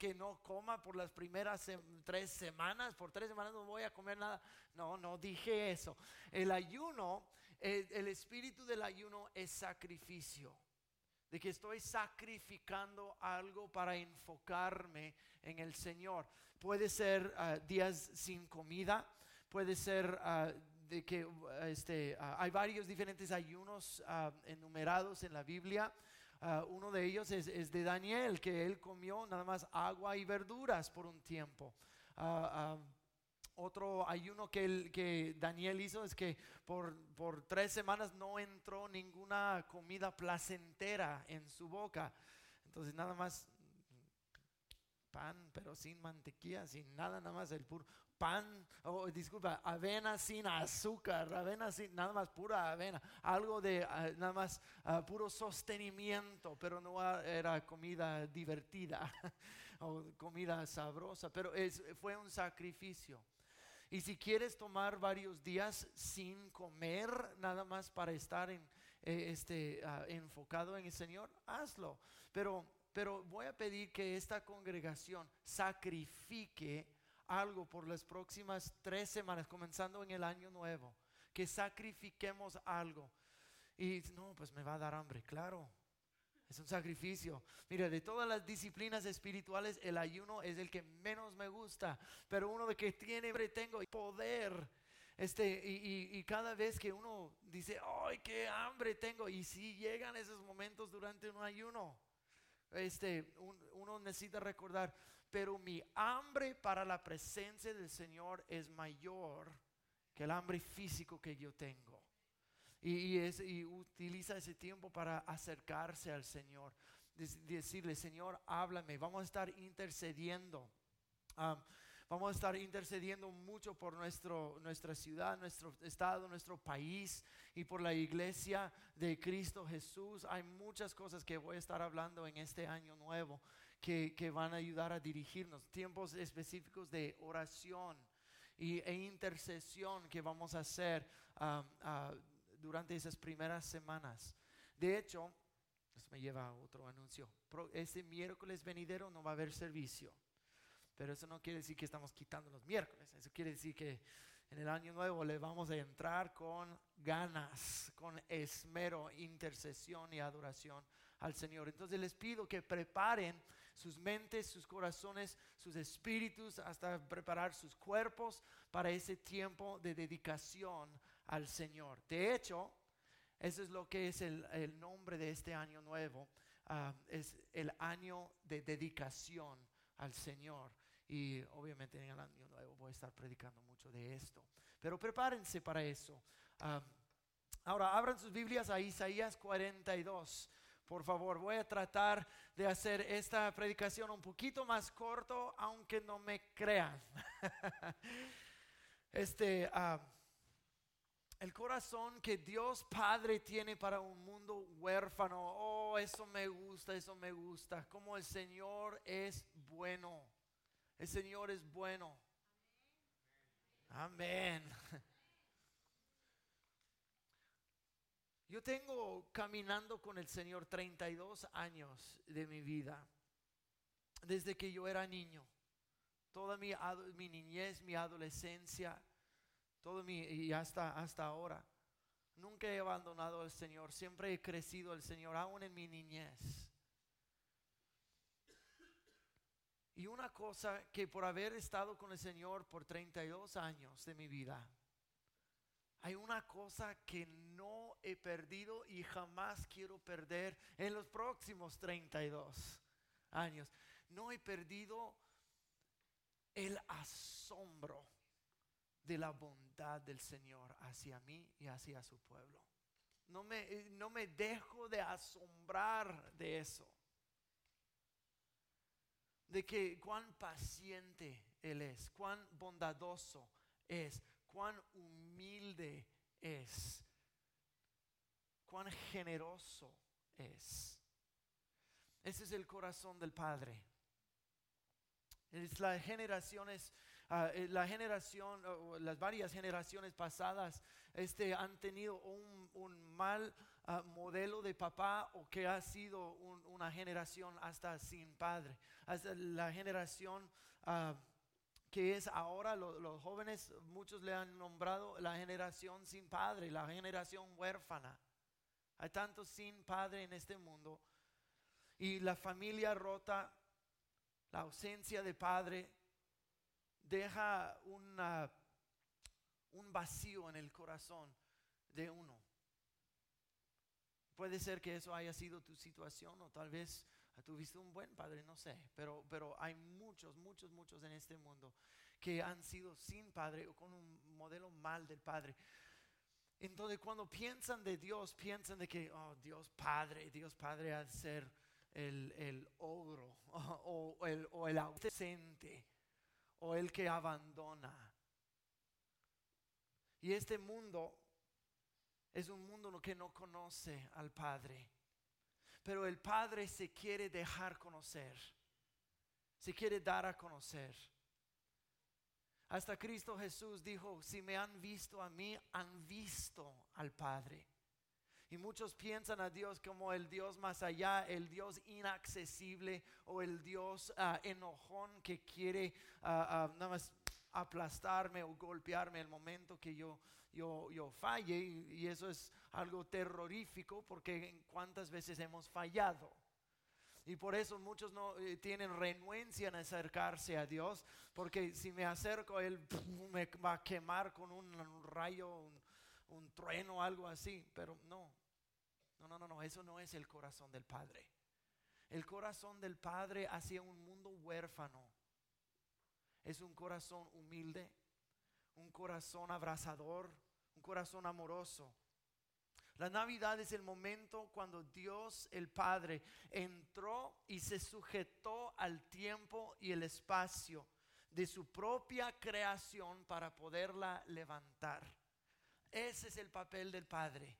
que no coma por las primeras tres semanas, por tres semanas no voy a comer nada. No, no dije eso. El ayuno, el espíritu del ayuno es sacrificio de que estoy sacrificando algo para enfocarme en el Señor. Puede ser ah, días sin comida, puede ser ah, de que este, ah, hay varios diferentes ayunos enumerados en la Biblia. Uno de ellos es, de Daniel, que él comió nada más agua y verduras por un tiempo otro ayuno que, que Daniel hizo es que por, por, tres semanas no entró ninguna comida placentera en su boca. Entonces nada más pan, pero sin mantequilla, sin nada, nada más el puro pan, oh, disculpa, avena sin azúcar, avena sin, nada más pura avena, algo de ah, nada más ah, puro sostenimiento, pero no era comida divertida o comida sabrosa, pero es, fue un sacrificio. Y si quieres tomar varios días sin comer, nada más para estar en, eh, este, ah, enfocado en el Señor, hazlo. Pero, pero voy a pedir que esta congregación sacrifique algo por las próximas tres semanas, comenzando en el año nuevo. Que sacrifiquemos algo. Y no, pues me va a dar hambre, claro. Es un sacrificio. Mira, de todas las disciplinas espirituales, el ayuno es el que menos me gusta. Pero uno de que tiene, tengo poder. Este, y, cada vez que uno dice, ¡ay, qué hambre tengo! Y si llegan esos momentos durante un ayuno, este, uno necesita recordar, pero mi hambre para la presencia del Señor es mayor que el hambre físico que yo tengo y, utiliza ese tiempo para acercarse al Señor. Decirle, Señor, háblame, vamos a estar intercediendo. Vamos a estar intercediendo mucho por nuestro, nuestra ciudad, nuestro estado, nuestro país y por la iglesia de Cristo Jesús. Hay muchas cosas que voy a estar hablando en este año nuevo que, van a ayudar a dirigirnos. Tiempos específicos de oración y, e intercesión que vamos a hacer durante esas primeras semanas. De hecho, esto me lleva a otro anuncio. Este miércoles venidero no va a haber servicio. Pero eso no quiere decir que estamos quitando los miércoles. Eso quiere decir que en el año nuevo le vamos a entrar con ganas, con esmero, intercesión y adoración al Señor. Entonces les pido que preparen sus mentes, sus corazones, sus espíritus, hasta preparar sus cuerpos para ese tiempo de dedicación al Señor. De hecho, eso es lo que es el, nombre de este año nuevo. Ah, es el año de dedicación al Señor. Y obviamente en el año nuevo voy a estar predicando mucho de esto. Pero prepárense para eso. Ah, ahora, abran sus Biblias a Isaías 42. Por favor, voy a tratar de hacer esta predicación un poquito más corto, aunque no me crean. este, uh, el corazón que Dios Padre tiene para un mundo huérfano. Oh, eso me gusta, eso me gusta. Como el Señor es bueno. El Señor es bueno. Amén. Yo tengo caminando con el Señor 32 años de mi vida. Desde que yo era niño. Toda mi, mi niñez, mi adolescencia todo mi, y hasta, hasta ahora. Nunca he abandonado al Señor, siempre he crecido al Señor, aún en mi niñez. Y una cosa que por haber estado con el Señor por 32 años de mi vida, hay una cosa que no he perdido y jamás quiero perder en los próximos 32 años. No he perdido el asombro de la bondad del Señor hacia mí y hacia su pueblo. No me, eh, no me dejo de asombrar de eso. De que cuán paciente Él es, cuán bondadoso es, cuán humilde es, cuán generoso es. Ese es el corazón del Padre. Es las generaciones Ah, eh, la generación, las varias generaciones pasadas este, han tenido un, mal ah, modelo de papá o que ha sido una generación hasta sin padre, hasta la generación ah, que es ahora los jóvenes, muchos le han nombrado la generación sin padre, la generación huérfana. Hay tantos sin padre en este mundo y la familia rota, la ausencia de padre deja una, un vacío en el corazón de uno. Puede ser que eso haya sido tu situación o tal vez tuviste un buen padre, no sé, pero, pero hay muchos, muchos, muchos en este mundo que han sido sin padre o con un modelo mal del padre. Entonces cuando piensan de Dios, piensan de que, oh, Dios Padre, Dios Padre ha de ser el, el ogro o, el, o el ausente o el que abandona. Y este mundo es un mundo que no conoce al Padre. Pero el Padre se quiere dejar conocer. Se quiere dar a conocer. Hasta Cristo Jesús dijo, si me han visto a mí, han visto al Padre. Y muchos piensan a Dios como el Dios más allá, el Dios inaccesible o el Dios ah, enojón que quiere ah, nada más aplastarme o golpearme el momento que yo, yo, yo falle. Y, eso es algo terrorífico porque cuántas veces hemos fallado. Y por eso muchos no eh, tienen renuencia en acercarse a Dios, porque si me acerco, Él me va a quemar con un, rayo, un, un trueno, algo así. Pero no, no, no, no, no, eso no es el corazón del Padre. El corazón del Padre hacia un mundo huérfano es un corazón humilde, un corazón abrazador, un corazón amoroso. La Navidad es el momento cuando Dios el Padre entró y se sujetó al tiempo y el espacio de su propia creación para poderla levantar. Ese es el papel del Padre.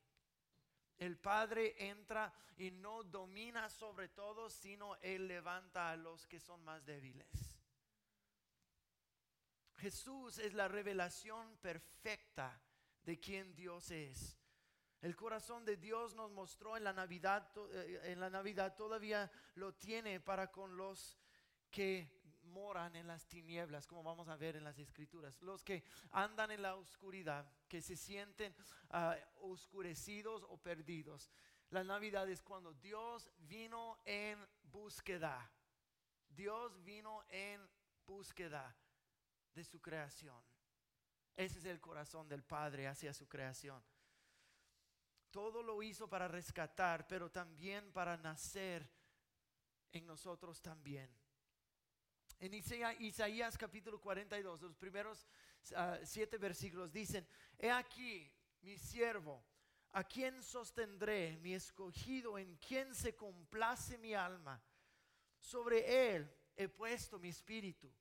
El Padre entra y no domina sobre todo, sino Él levanta a los que son más débiles. Jesús es la revelación perfecta de quien Dios es. El corazón de Dios nos mostró en la Navidad, eh, en la Navidad todavía lo tiene para con los que moran en las tinieblas, como vamos a ver en las escrituras, los que andan en la oscuridad, que se sienten ah, oscurecidos o perdidos. La Navidad es cuando Dios vino en búsqueda. Dios vino en búsqueda de su creación. Ese es el corazón del Padre hacia su creación. Todo lo hizo para rescatar, pero también para nacer en nosotros también. En Isaías, capítulo 42, los primeros ah, siete versículos dicen, he aquí mi siervo, a quien sostendré, mi escogido, en quien se complace mi alma. Sobre él he puesto mi espíritu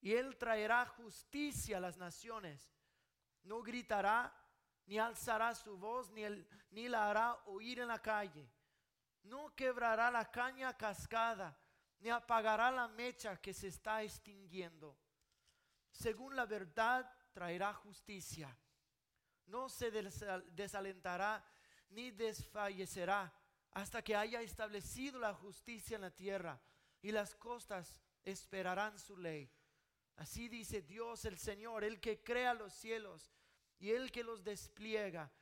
y él traerá justicia a las naciones. No gritará, ni alzará su voz, ni, ni la hará oír en la calle. No quebrará la caña cascada, ni apagará la mecha que se está extinguiendo. Según la verdad traerá justicia. No se desalentará ni desfallecerá hasta que haya establecido la justicia en la tierra y las costas esperarán su ley. Así dice Dios el Señor, el que crea los cielos y el que los despliega,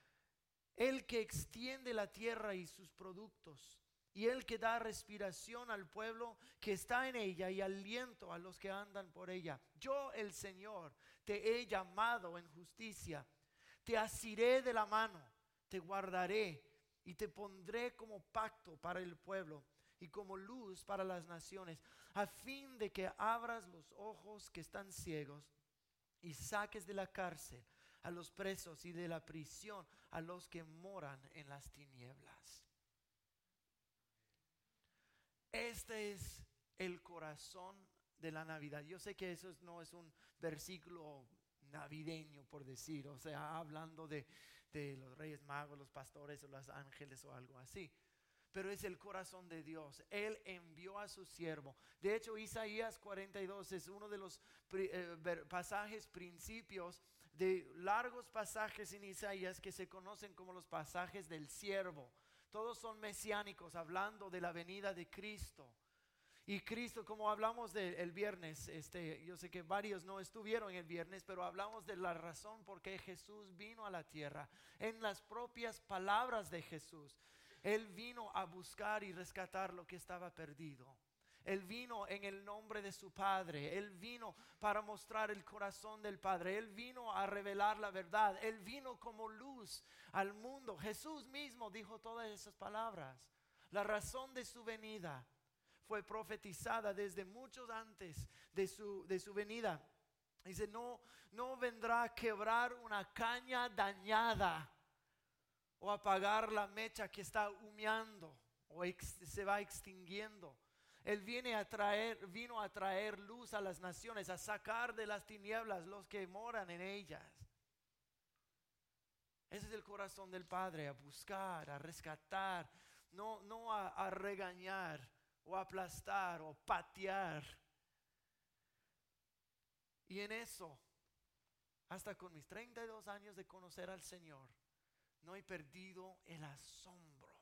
el que extiende la tierra y sus productos, y el que da respiración al pueblo que está en ella y aliento a los que andan por ella. Yo, el Señor, te he llamado en justicia, te asiré de la mano, te guardaré y te pondré como pacto para el pueblo y como luz para las naciones, a fin de que abras los ojos que están ciegos y saques de la cárcel a los presos y de la prisión a los que moran en las tinieblas. Este es el corazón de la Navidad. Yo sé que eso no es un versículo navideño, por decir, o sea, hablando de, de los reyes magos, los pastores o los ángeles o algo así pero es el corazón de Dios. Él envió a su siervo. De hecho, Isaías 42 es uno de los eh, pasajes, principios de largos pasajes en Isaías que se conocen como los pasajes del siervo. Todos son mesiánicos, hablando de la venida de Cristo. Y Cristo, como hablamos del viernes, este, yo sé que varios no estuvieron el viernes, pero hablamos de la razón por qué Jesús vino a la tierra. En las propias palabras de Jesús, Él vino a buscar y rescatar lo que estaba perdido. Él vino en el nombre de su Padre. Él vino para mostrar el corazón del Padre. Él vino a revelar la verdad. Él vino como luz al mundo. Jesús mismo dijo todas esas palabras. La razón de su venida fue profetizada desde muchos antes de su, de su venida. Dice, no, no vendrá a quebrar una caña dañada o apagar la mecha que está humeando o se va extinguiendo. Él viene a traer, vino a traer luz a las naciones, a sacar de las tinieblas los que moran en ellas. Ese es el corazón del Padre, a buscar, a rescatar, no, no a, regañar o aplastar o patear. Y en eso, hasta con mis 32 años de conocer al Señor, no he perdido el asombro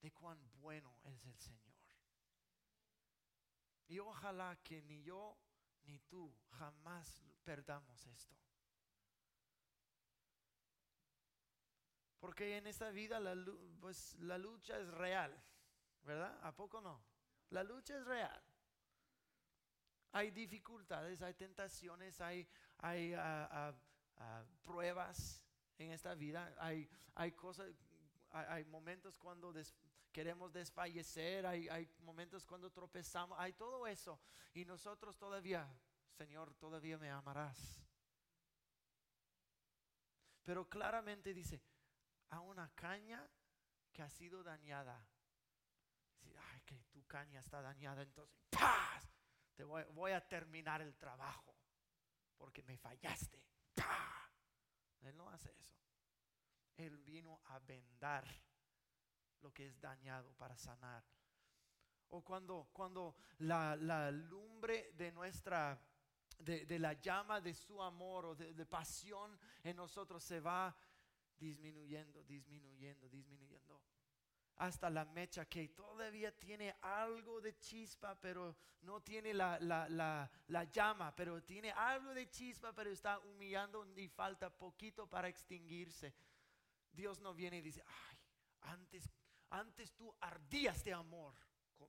de cuán bueno es el Señor. Y ojalá que ni yo ni tú jamás perdamos esto. Porque en esta vida la, pues, la lucha es real, ¿verdad? ¿A poco no? La lucha es real. Hay dificultades, hay tentaciones, hay, hay ah, pruebas en esta vida, hay, hay cosas, hay, momentos cuando queremos desfallecer, hay, hay momentos cuando tropezamos, hay todo eso. Y nosotros todavía, Señor, todavía me amarás. Pero claramente dice, a una caña que ha sido dañada. Ay, que tu caña está dañada, entonces, ¡paz! Te voy, voy, a terminar el trabajo porque me fallaste. Él no hace eso. Él vino a vendar lo que es dañado para sanar. O cuando, cuando la, lumbre de nuestra, de, la llama de su amor o de pasión en nosotros se va disminuyendo, disminuyendo, disminuyendo hasta la mecha que todavía tiene algo de chispa, pero no tiene la, la, la, la, llama, pero tiene algo de chispa, pero está humillando y falta poquito para extinguirse. Dios no viene y dice, ay, antes antes tú ardías de amor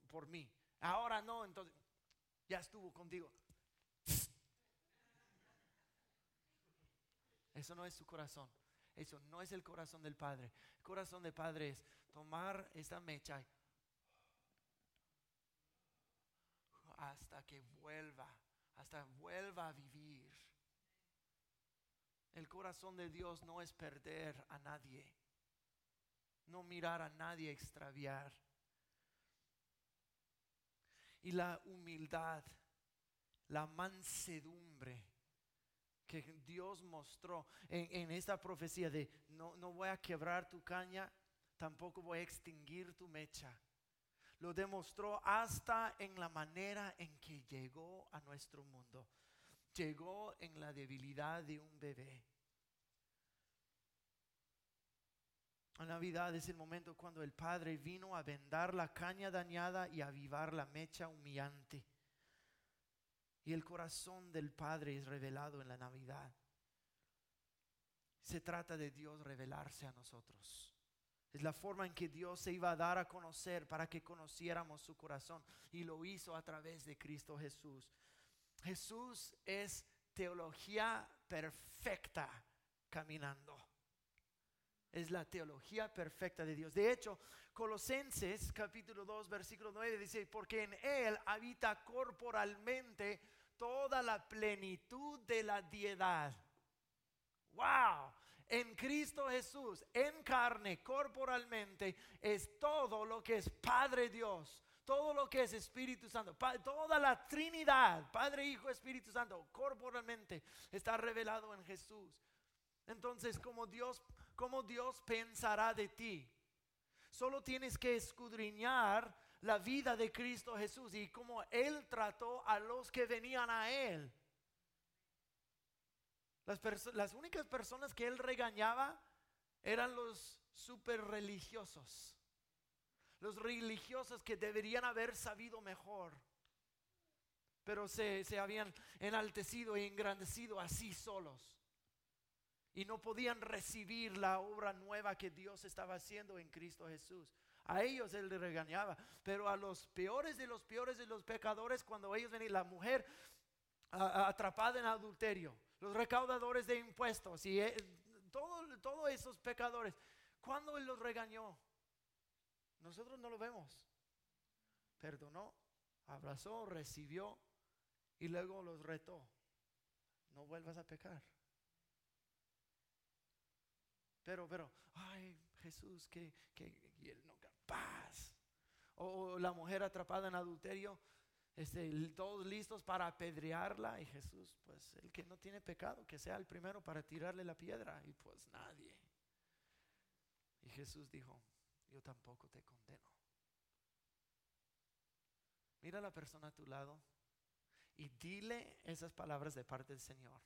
por mí. Ahora no, entonces ya estuvo contigo. Eso no es su corazón. Eso no es el corazón del Padre. El corazón del Padre es tomar esta mecha hasta que vuelva, hasta vuelva a vivir. El corazón de Dios no es perder a nadie no mirar a nadie extraviar. Y la humildad, la mansedumbre que Dios mostró en, esta profecía de no, no voy a quebrar tu caña, tampoco voy a extinguir tu mecha. Lo demostró hasta en la manera en que llegó a nuestro mundo. Llegó en la debilidad de un bebé. La Navidad es el momento cuando el Padre vino a vendar la caña dañada y a avivar la mecha humillante. Y el corazón del Padre es revelado en la Navidad. Se trata de Dios revelarse a nosotros. Es la forma en que Dios se iba a dar a conocer para que conociéramos su corazón. Y lo hizo a través de Cristo Jesús. Jesús es teología perfecta caminando. Es la teología perfecta de Dios. De hecho, Colosenses capítulo 2 versículo 9 dice, porque en Él habita corporalmente toda la plenitud de la diedad. ¡Wow! En Cristo Jesús, en carne, corporalmente, es todo lo que es Padre Dios, todo lo que es Espíritu Santo, toda la Trinidad, Padre, Hijo, Espíritu Santo, corporalmente está revelado en Jesús. Entonces, como Dios cómo Dios pensará de ti. Solo tienes que escudriñar la vida de Cristo Jesús y cómo Él trató a los que venían a Él. Las, únicas personas que él regañaba eran los super religiosos. Los religiosos que deberían haber sabido mejor. Pero se, se habían enaltecido y engrandecido así solos. Y no podían recibir la obra nueva que Dios estaba haciendo en Cristo Jesús. A ellos él le regañaba. Pero a los peores de los peores de los pecadores, cuando ellos venían, la mujer atrapada en adulterio, los recaudadores de impuestos y eh, todos esos pecadores, ¿cuándo Él los regañó? Nosotros no lo vemos. Perdonó, abrazó, recibió y luego los retó. No vuelvas a pecar. Pero, pero, ay, Jesús, que, que, y él no paz. O la mujer atrapada en adulterio, este, todos listos para apedrearla y Jesús, pues el que no tiene pecado, que sea el primero para tirarle la piedra y pues nadie. Y Jesús dijo, yo tampoco te condeno. Mira a la persona a tu lado y dile esas palabras de parte del Señor.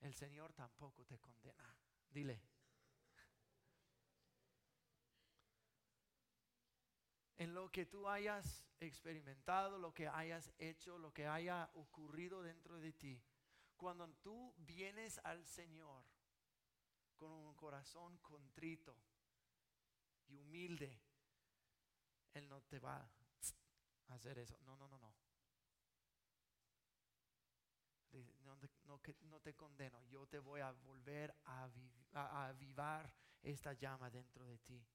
El Señor tampoco te condena. Dile. En lo que tú hayas experimentado, lo que hayas hecho, lo que haya ocurrido dentro de ti, cuando tú vienes al Señor con un corazón contrito y humilde, Él no te va a hacer eso. No, no, no, no. No, no, te condeno, yo te voy a volver a, a avivar esta llama dentro de ti.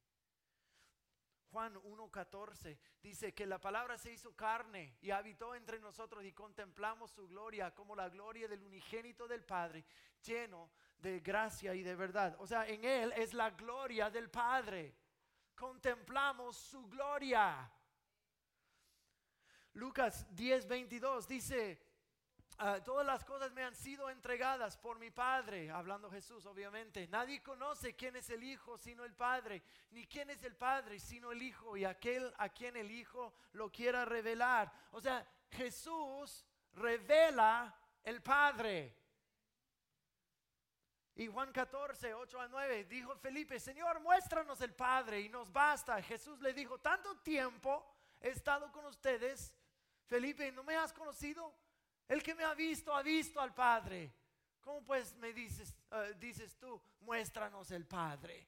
Juan 1.14 dice que la palabra se hizo carne y habitó entre nosotros y contemplamos su gloria como la gloria del unigénito del Padre, lleno de gracia y de verdad. O sea, en Él es la gloria del Padre. Contemplamos su gloria. Lucas 10.22 dice, Ah, todas las cosas me han sido entregadas por mi Padre, hablando Jesús obviamente. Nadie conoce quién es el Hijo sino el Padre, ni quién es el Padre sino el Hijo y aquel a quien el Hijo lo quiera revelar. O sea, Jesús revela el Padre. Y Juan 14, 8 a 9, dijo Felipe, Señor, muéstranos el Padre y nos basta. Jesús le dijo, tanto tiempo he estado con ustedes, Felipe, ¿no me has conocido? El que me ha visto, ha visto al Padre. ¿Cómo pues me dices, eh, dices tú, muéstranos el Padre?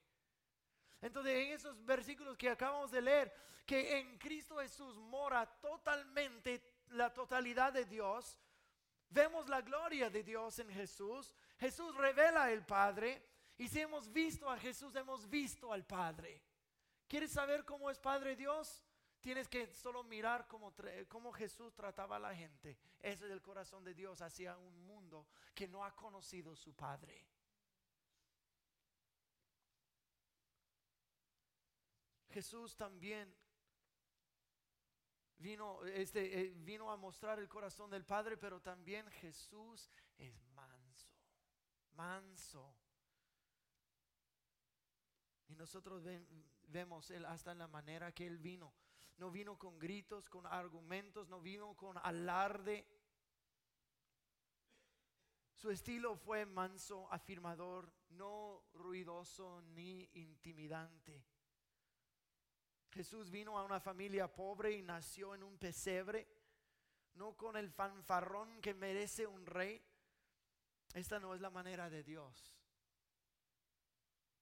Entonces en esos versículos que acabamos de leer, que en Cristo Jesús mora totalmente la totalidad de Dios, vemos la gloria de Dios en Jesús, Jesús revela el Padre, y si hemos visto a Jesús, hemos visto al Padre. ¿Quieres saber cómo es Padre Dios? Tienes que solo mirar cómo, Jesús trataba a la gente. Ese es el corazón de Dios hacia un mundo que no ha conocido su Padre. Jesús también vino, este, eh, vino a mostrar el corazón del Padre, pero también Jesús es manso, manso. Y nosotros vemos hasta en la manera que él vino no vino con gritos, con argumentos, no vino con alarde. Su estilo fue manso, afirmador, no ruidoso ni intimidante. Jesús vino a una familia pobre y nació en un pesebre, no con el fanfarrón que merece un rey. Esta no es la manera de Dios.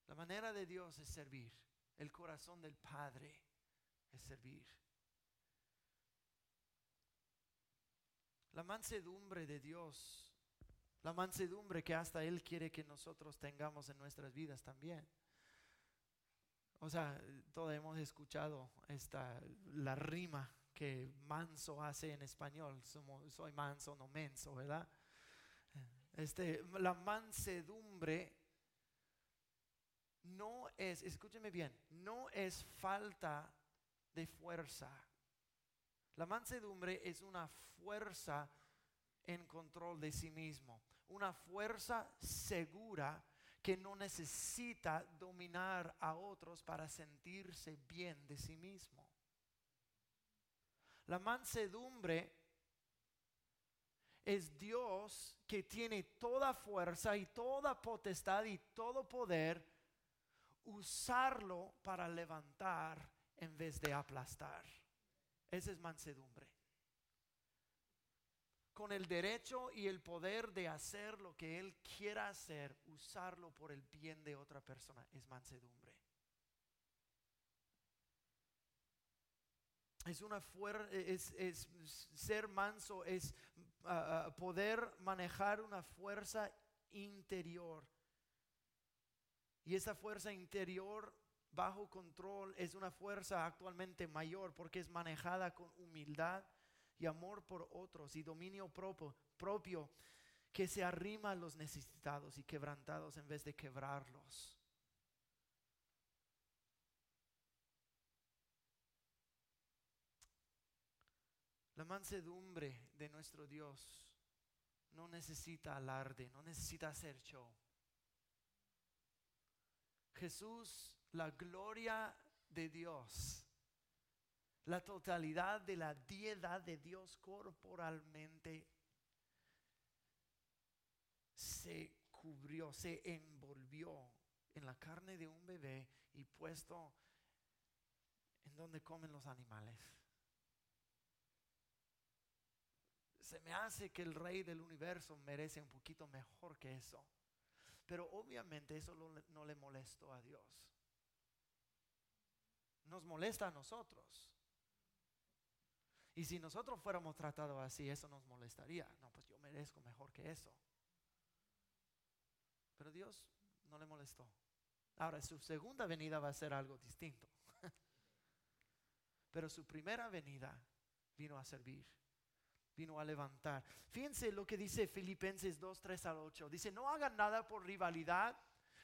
La manera de Dios es servir el corazón del Padre es servir. La mansedumbre de Dios, la mansedumbre que hasta Él quiere que nosotros tengamos en nuestras vidas también. O sea, todos hemos escuchado esta, la rima que manso hace en español. soy manso, no menso, ¿verdad? Este, la mansedumbre no es, escúcheme bien, no es falta de fuerza. La mansedumbre es una fuerza en control de sí mismo, una fuerza segura que no necesita dominar a otros para sentirse bien de sí mismo. La mansedumbre es Dios que tiene toda fuerza y toda potestad y todo poder, usarlo para levantar en vez de aplastar. Esa es mansedumbre. Con el derecho y el poder de hacer lo que Él quiera hacer, usarlo por el bien de otra persona, es mansedumbre. Es una es, es, ser manso, es ah, poder manejar una fuerza interior. Y esa fuerza interior bajo control es una fuerza actualmente mayor porque es manejada con humildad y amor por otros y dominio propio, propio que se arrima a los necesitados y quebrantados en vez de quebrarlos. La mansedumbre de nuestro Dios no necesita alarde, no necesita hacer show. Jesús, la gloria de Dios, la totalidad de la diedad de Dios corporalmente se cubrió, se envolvió en la carne de un bebé y puesto en donde comen los animales. Se me hace que el rey del universo merece un poquito mejor que eso. Pero obviamente eso no le molestó a Dios. Nos molesta a nosotros. Y si nosotros fuéramos tratados así, eso nos molestaría. No, pues yo merezco mejor que eso. Pero Dios no le molestó. Ahora, su segunda venida va a ser algo distinto. Pero su primera venida vino a servir vino a levantar. Fíjense lo que dice Filipenses 2, 3 al 8. Dice, no hagan nada por rivalidad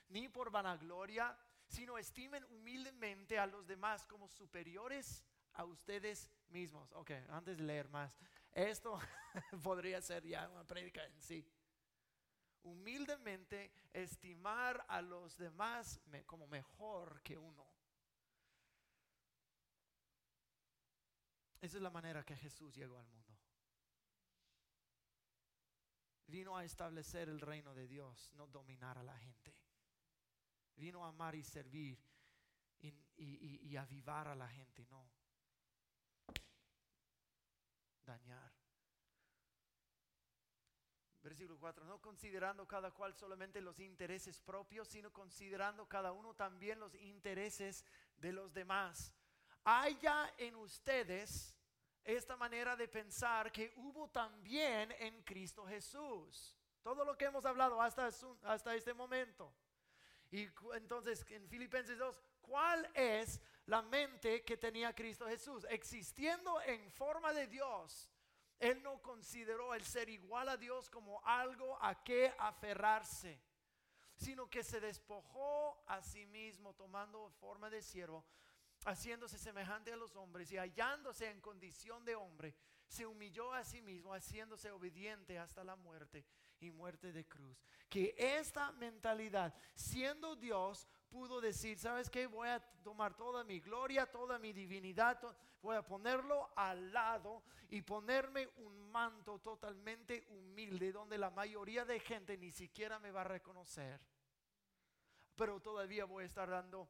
ni por vanagloria, sino estimen humildemente a los demás como superiores a ustedes mismos. Ok, antes de leer más, esto podría ser ya una prédica en sí. Humildemente estimar a los demás como mejor que uno. Esa es la manera que Jesús llegó al mundo vino a establecer el reino de Dios, no dominar a la gente. Vino a amar y servir y, avivar a la gente, no dañar. Versículo 4, no considerando cada cual solamente los intereses propios, sino considerando cada uno también los intereses de los demás. Haya en ustedes esta manera de pensar que hubo también en Cristo Jesús. Todo lo que hemos hablado hasta, hasta este momento. Y entonces en Filipenses 2, ¿cuál es la mente que tenía Cristo Jesús? Existiendo en forma de Dios, Él no consideró el ser igual a Dios como algo a que aferrarse, sino que se despojó a sí mismo tomando forma de siervo haciéndose semejante a los hombres y hallándose en condición de hombre, se humilló a sí mismo, haciéndose obediente hasta la muerte y muerte de cruz. Que esta mentalidad, siendo Dios, pudo decir, ¿sabes qué? Voy a tomar toda mi gloria, toda mi divinidad, voy a ponerlo al lado y ponerme un manto totalmente humilde, donde la mayoría de gente ni siquiera me va a reconocer. Pero todavía voy a estar dando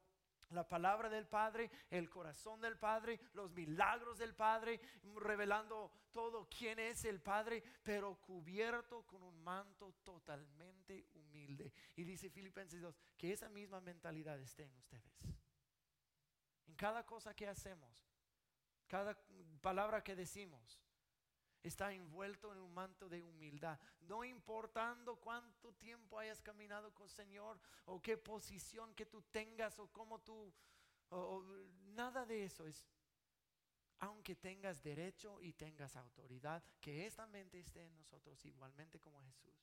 la palabra del Padre, el corazón del Padre, los milagros del Padre, revelando todo quién es el Padre, pero cubierto con un manto totalmente humilde. Y dice Filipenses 2, que esa misma mentalidad esté en ustedes. En cada cosa que hacemos, cada palabra que decimos, está envuelto en un manto de humildad, no importando cuánto tiempo hayas caminado con el Señor o qué posición que tú tengas o cómo tú, o, nada de eso es, aunque tengas derecho y tengas autoridad, que esta mente esté en nosotros igualmente como Jesús.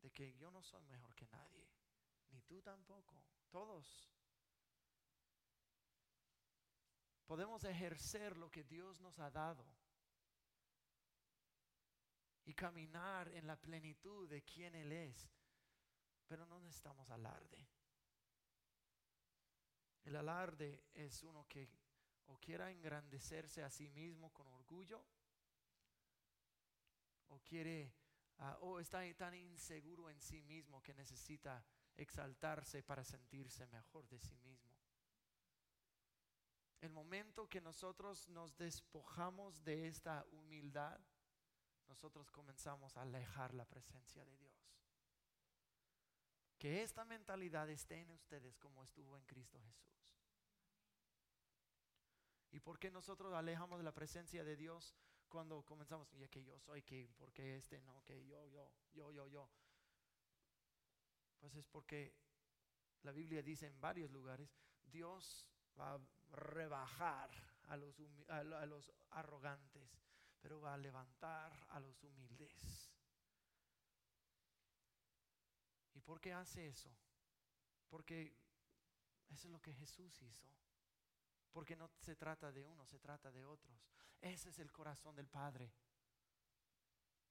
De que yo no soy mejor que nadie, ni tú tampoco, todos podemos ejercer lo que Dios nos ha dado y caminar en la plenitud de quien Él es, pero no necesitamos alarde. El alarde es uno que o quiera engrandecerse a sí mismo con orgullo o quiere ah, o está tan inseguro en sí mismo que necesita exaltarse para sentirse mejor de sí mismo. El momento que nosotros nos despojamos de esta humildad, nosotros comenzamos a alejar la presencia de Dios. Que esta mentalidad esté en ustedes como estuvo en Cristo Jesús. ¿Y por qué nosotros alejamos la presencia de Dios cuando comenzamos, ya que yo soy, que porque este no, que yo, yo, yo, yo, yo? Pues es porque la Biblia dice en varios lugares, Dios va a rebajar a los, a los arrogantes, pero va a levantar a los humildes. ¿Y por qué hace eso? Porque eso es lo que Jesús hizo. Porque no se trata de uno, se trata de otros. Ese es el corazón del Padre.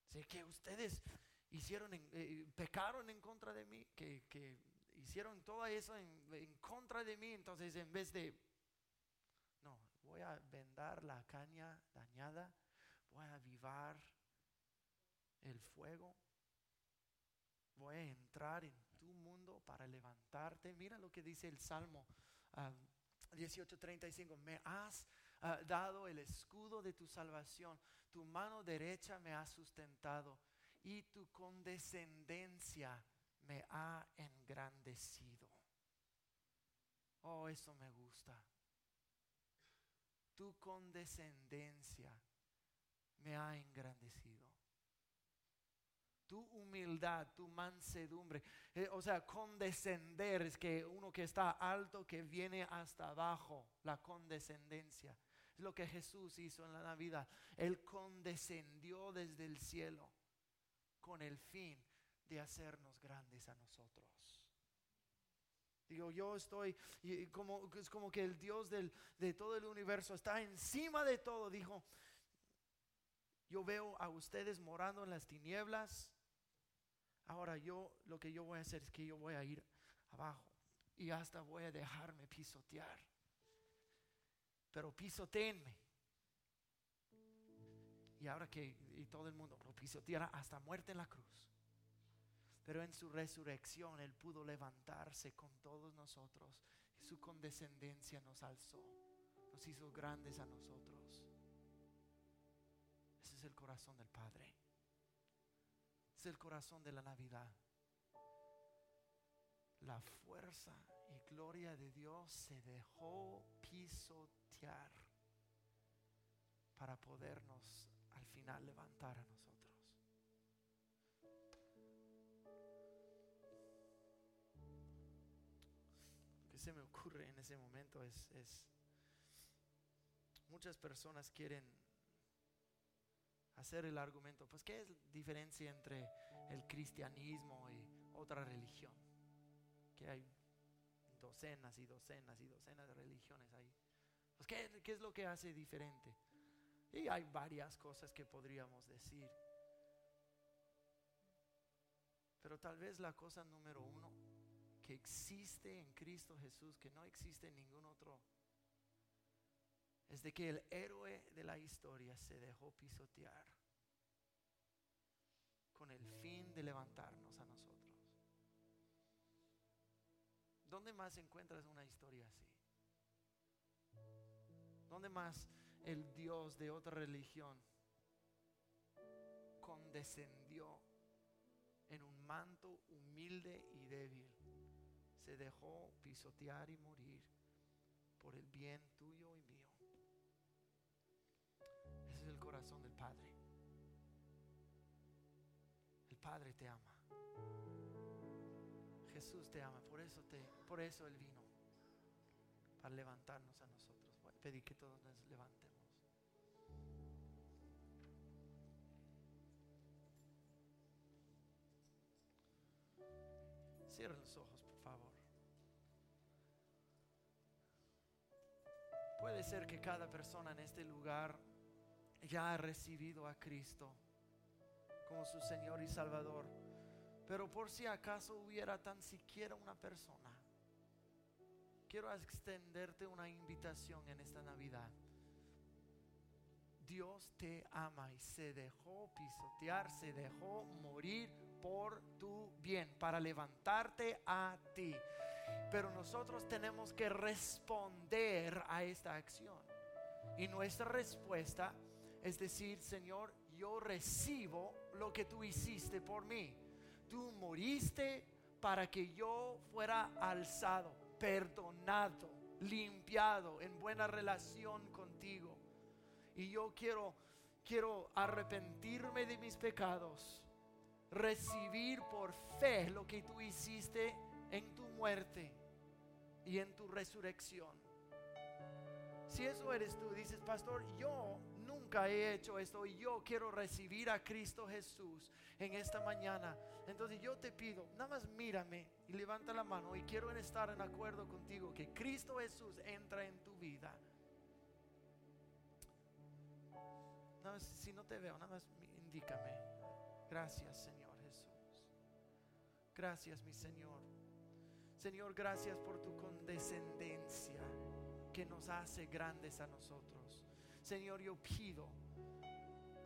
Sé que ustedes hicieron, eh, pecaron en contra de mí, que, hicieron todo eso en, contra de mí. Entonces, en vez de, voy a vendar la caña dañada, voy a avivar el fuego, voy a entrar en tu mundo para levantarte. Mira lo que dice el Salmo. Um, 18:35, me has ah, dado el escudo de tu salvación, tu mano derecha me ha sustentado y tu condescendencia me ha engrandecido. Oh, eso me gusta. Tu condescendencia me ha engrandecido tu humildad, tu mansedumbre. Eh, o sea, condescender es que uno que está alto, que viene hasta abajo, la condescendencia. Es lo que Jesús hizo en la Navidad. Él condescendió desde el cielo con el fin de hacernos grandes a nosotros. Digo, yo estoy, y como, es como que el Dios del, de todo el universo está encima de todo. Dijo, yo veo a ustedes morando en las tinieblas, Ahora yo lo que yo voy a hacer es que yo voy a ir abajo y hasta voy a dejarme pisotear. Pero pisotenme. Y ahora que y todo el mundo lo pisoteara hasta muerte en la cruz. Pero en su resurrección Él pudo levantarse con todos nosotros. Su condescendencia nos alzó. Nos hizo grandes a nosotros. Ese es el corazón del Padre el corazón de la Navidad. La fuerza y gloria de Dios se dejó pisotear para podernos al final levantar a nosotros. Se me ocurre en ese momento es, muchas personas quieren hacer el argumento, pues ¿qué es diferencia entre el cristianismo y otra religión? Que hay docenas y docenas y docenas de religiones ahí. Pues ¿qué, ¿qué es lo que hace diferente? Y hay varias cosas que podríamos decir. Pero tal vez la cosa número uno que existe en Cristo Jesús, que no existe en ningún otro es de que el héroe de la historia se dejó pisotear con el fin de levantarnos a nosotros. ¿Dónde más encuentras una historia así? ¿Dónde más el Dios de otra religión condescendió en un manto humilde y débil? Se dejó pisotear y morir por el bien tuyo y mío el corazón del Padre. El Padre te ama. Jesús te ama, por eso te, por eso él vino para levantarnos a nosotros. Voy a pedir que todos nos levantemos. Cierra los ojos, Que cada persona en este lugar ya ha recibido a Cristo como su Señor y Salvador. Pero por si acaso hubiera tan siquiera una persona, quiero extenderte una invitación en esta Navidad. Dios te ama y se dejó pisotear, se dejó morir por tu bien, para levantarte a ti. Pero nosotros tenemos que responder a esta acción. Y nuestra respuesta es decir, Señor, yo recibo lo que tú hiciste por mí. Tú moriste para que yo fuera alzado, perdonado, limpiado, en buena relación contigo. Y yo quiero quiero arrepentirme de mis pecados, recibir por fe lo que tú hiciste en tu muerte y en tu resurrección. Si eso eres tú, dices, pastor, yo nunca he hecho esto y yo quiero recibir a Cristo Jesús en esta mañana. Entonces yo te pido, nada más mírame y levanta la mano y quiero estar en acuerdo contigo que Cristo Jesús entra en tu vida. Nada más, si no te veo, nada más indícame. Gracias, Señor Jesús. Gracias, mi Señor. Señor, gracias por tu condescendencia que nos hace grandes a nosotros. Señor, yo pido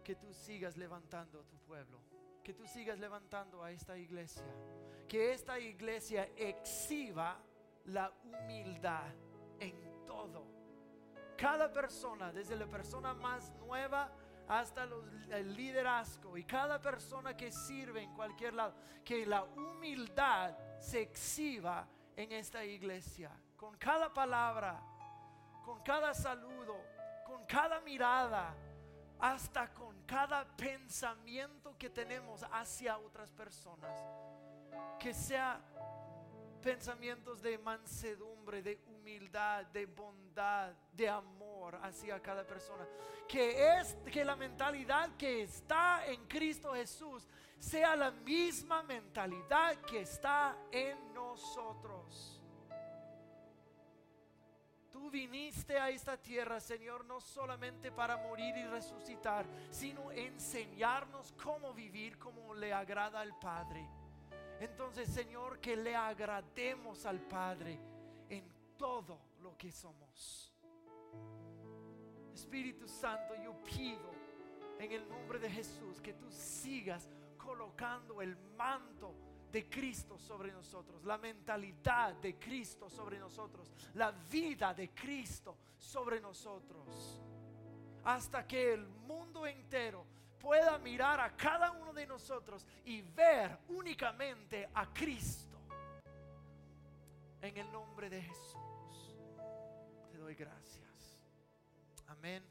que tú sigas levantando a tu pueblo, que tú sigas levantando a esta iglesia, que esta iglesia exhiba la humildad en todo. Cada persona, desde la persona más nueva hasta el liderazgo y cada persona que sirve en cualquier lado, que la humildad se exhiba en esta iglesia, con cada palabra, con cada saludo, con cada mirada, hasta con cada pensamiento que tenemos hacia otras personas. Que sea pensamientos de mansedumbre, de humildad, de bondad, de amor hacia cada persona. Que es que la mentalidad que está en Cristo Jesús sea la misma mentalidad que está en nosotros. Tú viniste a esta tierra, Señor, no solamente para morir y resucitar, sino enseñarnos cómo vivir como le agrada al Padre. Entonces, Señor, que le agrademos al Padre en todo lo que somos. Espíritu Santo, yo pido en el nombre de Jesús que tú sigas colocando el manto de Cristo sobre nosotros, la mentalidad de Cristo sobre nosotros, la vida de Cristo sobre nosotros, hasta que el mundo entero pueda mirar a cada uno de nosotros y ver únicamente a Cristo. En el nombre de Jesús, te doy gracias. Amén.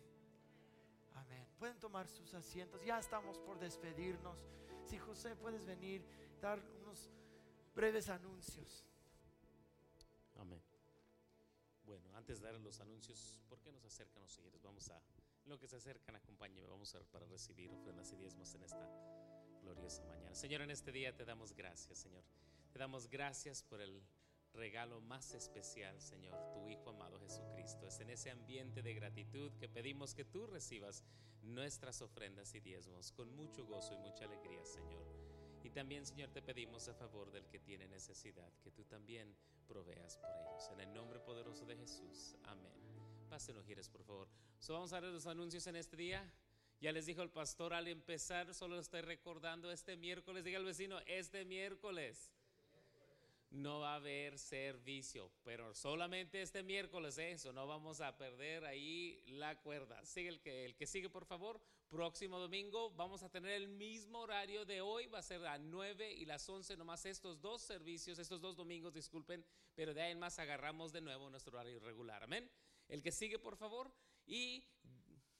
Amén. Pueden tomar sus asientos. Ya estamos por despedirnos. Si José puedes venir, dar breves anuncios. Amén. Bueno, antes de dar los anuncios, ¿por qué nos acercan los señores? Vamos a, lo que se acercan, acompáñenme, vamos a para recibir ofrendas y diezmos en esta gloriosa mañana. Señor, en este día te damos gracias, Señor. Te damos gracias por el regalo más especial, Señor, tu Hijo amado Jesucristo. Es en ese ambiente de gratitud que pedimos que tú recibas nuestras ofrendas y diezmos con mucho gozo y mucha alegría, Señor. Y también, Señor, te pedimos a favor del que tiene necesidad, que tú también proveas por ellos. En el nombre poderoso de Jesús. Amén. Pásenos, gires, por favor. So, vamos a ver los anuncios en este día. Ya les dijo el pastor al empezar, solo estoy recordando este miércoles, diga al vecino, este miércoles no va a haber servicio, pero solamente este miércoles, ¿eh? eso, no vamos a perder ahí la cuerda. Sigue el que, el que sigue, por favor. Próximo domingo vamos a tener el mismo horario de hoy, va a ser a 9 y las 11, nomás estos dos servicios, estos dos domingos, disculpen, pero de ahí en más agarramos de nuevo nuestro horario regular. Amén. El que sigue, por favor. Y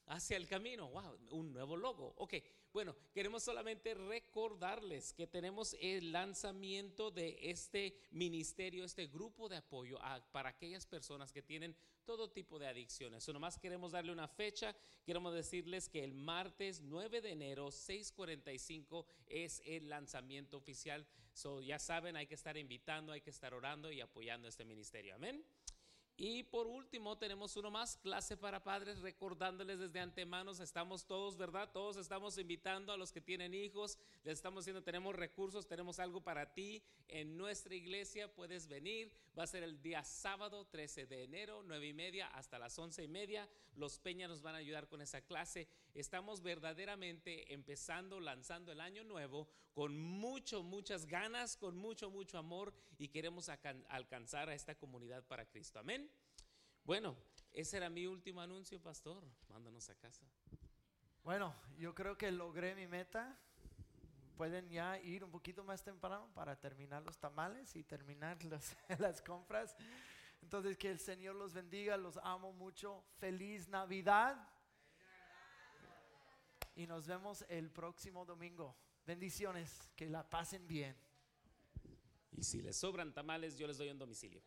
hacia el camino. Wow, un nuevo logo. Ok, bueno, queremos solamente recordarles que tenemos el lanzamiento de este ministerio, este grupo de apoyo para aquellas personas que tienen todo tipo de adicciones. So, nomás queremos darle una fecha. Queremos decirles que el martes 9 de enero, 6:45 es el lanzamiento oficial. So, ya saben, hay que estar invitando, hay que estar orando y apoyando este ministerio. Amén. Y por último, tenemos uno más, clase para padres, recordándoles desde antemano, estamos todos, ¿verdad? Todos estamos invitando a los que tienen hijos, les estamos diciendo, tenemos recursos, tenemos algo para ti. En nuestra iglesia, puedes venir, va a ser el día sábado 13 de enero, 9 y media hasta las 11 y media, los Peñas nos van a ayudar con esa clase, estamos verdaderamente empezando, lanzando el año nuevo con mucho, muchas ganas, con mucho, mucho amor y queremos alcanzar a esta comunidad para Cristo, amén. Bueno, ese era mi último anuncio, pastor. Mándanos a casa. Bueno, yo creo que logré mi meta. Pueden ya ir un poquito más temprano para terminar los tamales y terminar las compras. Entonces, que el Señor los bendiga, los amo mucho. Feliz Navidad. Y nos vemos el próximo domingo. Bendiciones, que la pasen bien. Y si les sobran tamales, yo les doy un domicilio.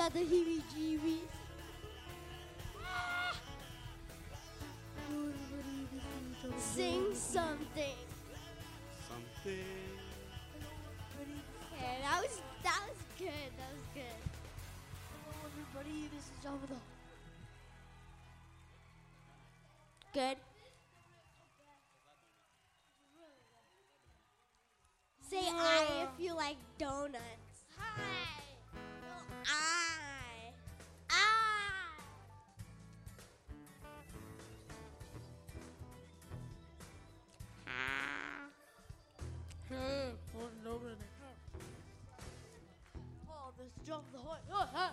Got the heebie-jeebies. Sing something. Something. Yeah, that was that was good. That was good. Hello, everybody. This is over. Good. 我我操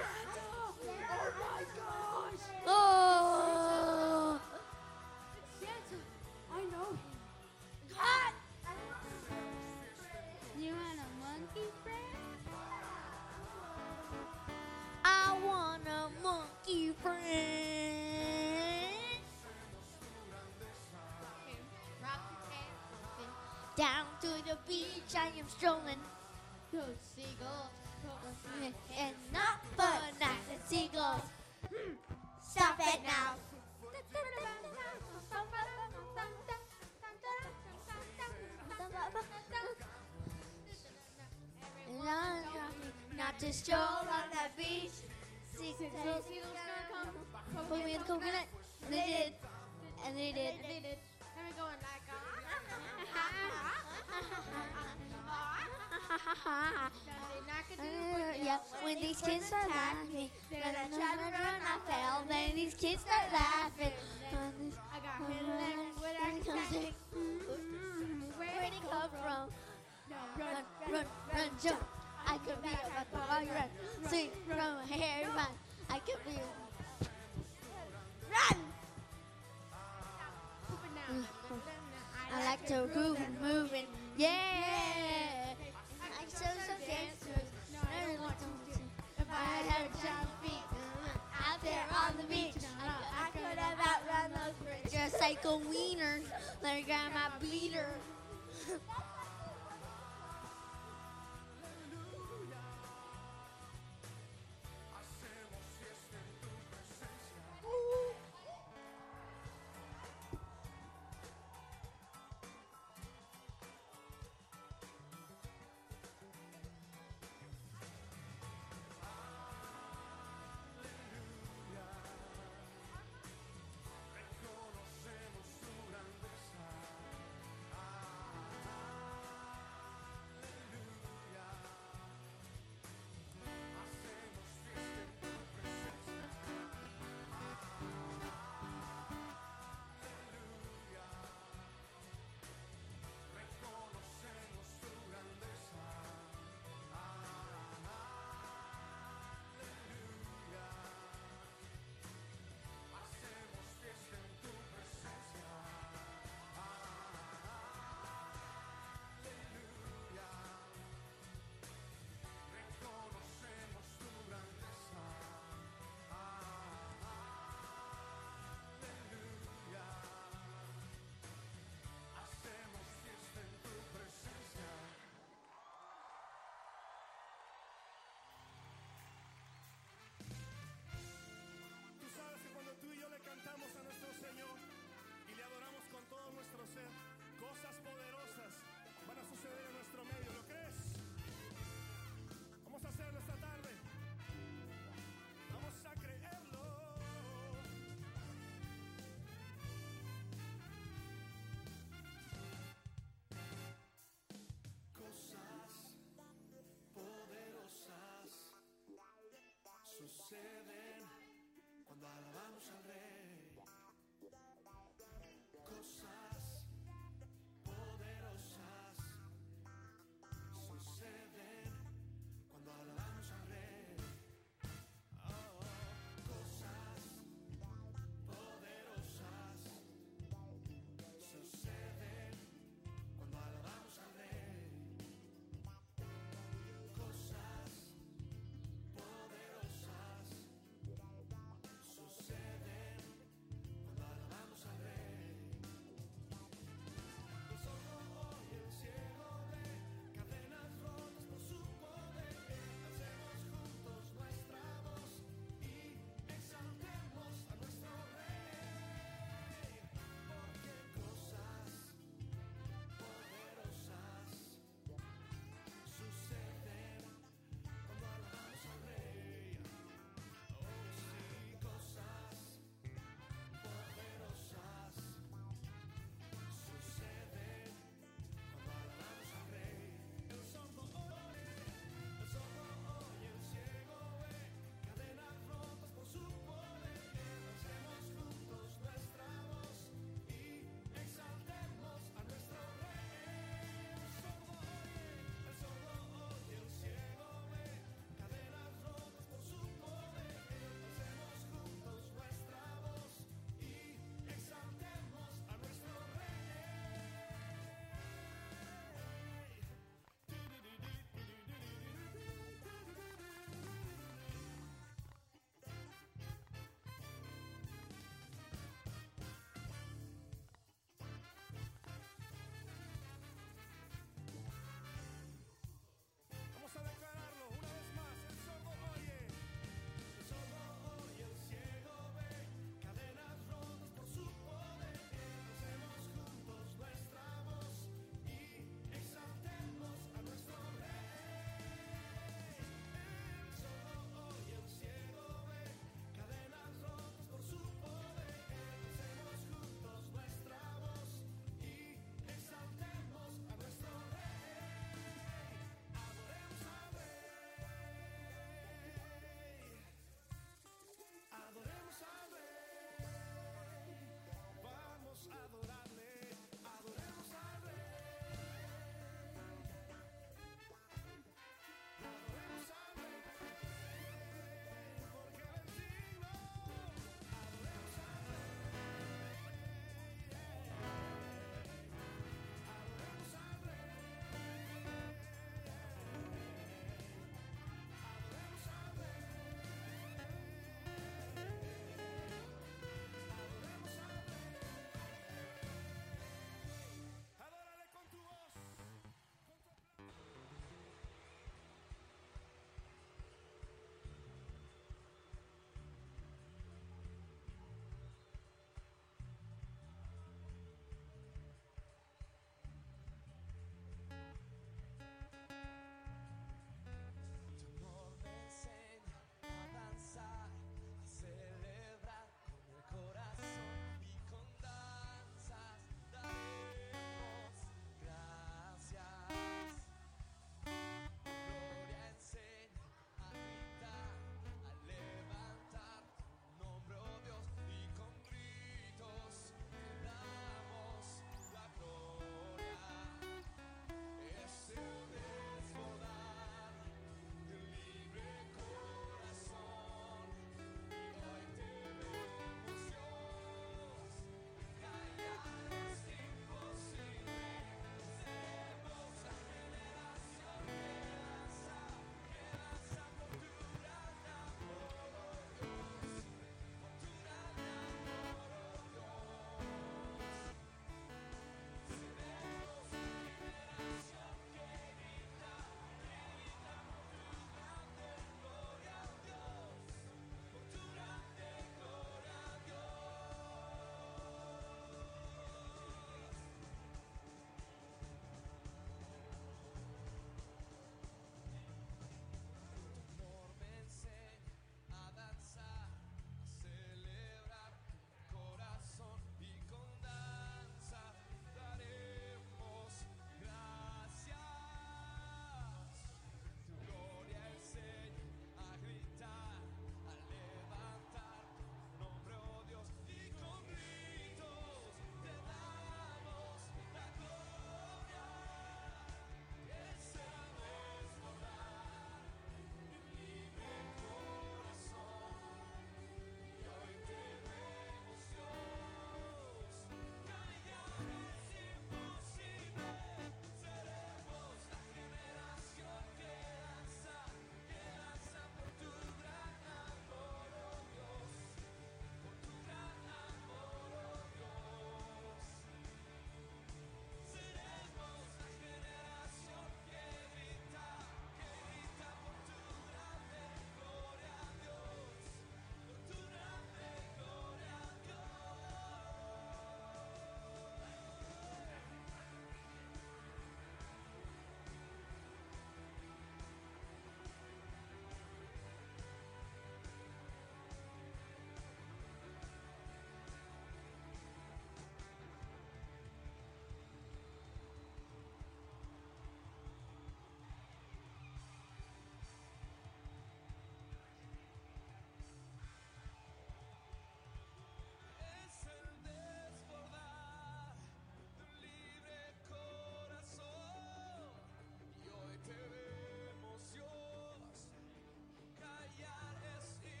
to the beach, I am strolling. Those seagulls and not but not the seagulls. Stop it now. Not to stroll on that beach. Seagulls, seagulls come, come, come, come, come, come, come, come, come, come, come, come, come, come, Uh, yeah, when these kids start laughing, then I try to run, I fell. Then these kids start laughing. I got hit and what I can. Where'd it come from? Run, run, run, jump. I could be the ball run. Swing from hair, run. I could be. Run! I like to groove and move and yeah. I had job feet out there on the beach, I could have outrun those British. Just like a wiener, grab my beater.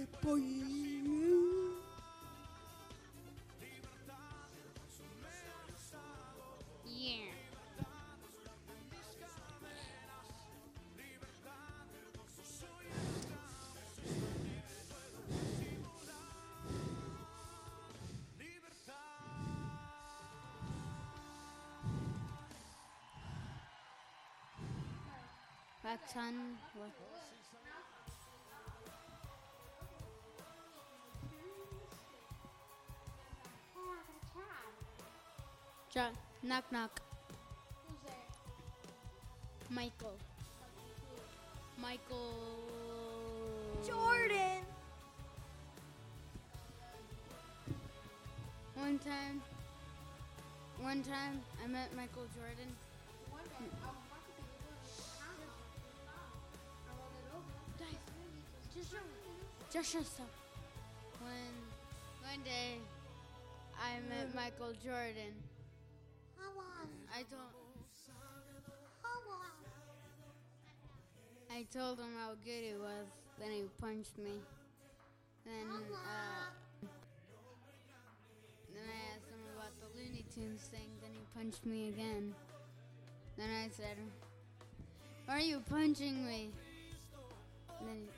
Bye, boy. Yeah. John. Knock knock. Who's there? Michael. Michael. Jordan. One time. One time I met Michael Jordan. Just yourself. When one day I met mm. Michael Jordan. I told I told him how good he was. Then he punched me. Then uh, then I asked him about the Looney Tunes thing. Then he punched me again. Then I said, "Why are you punching me?" And then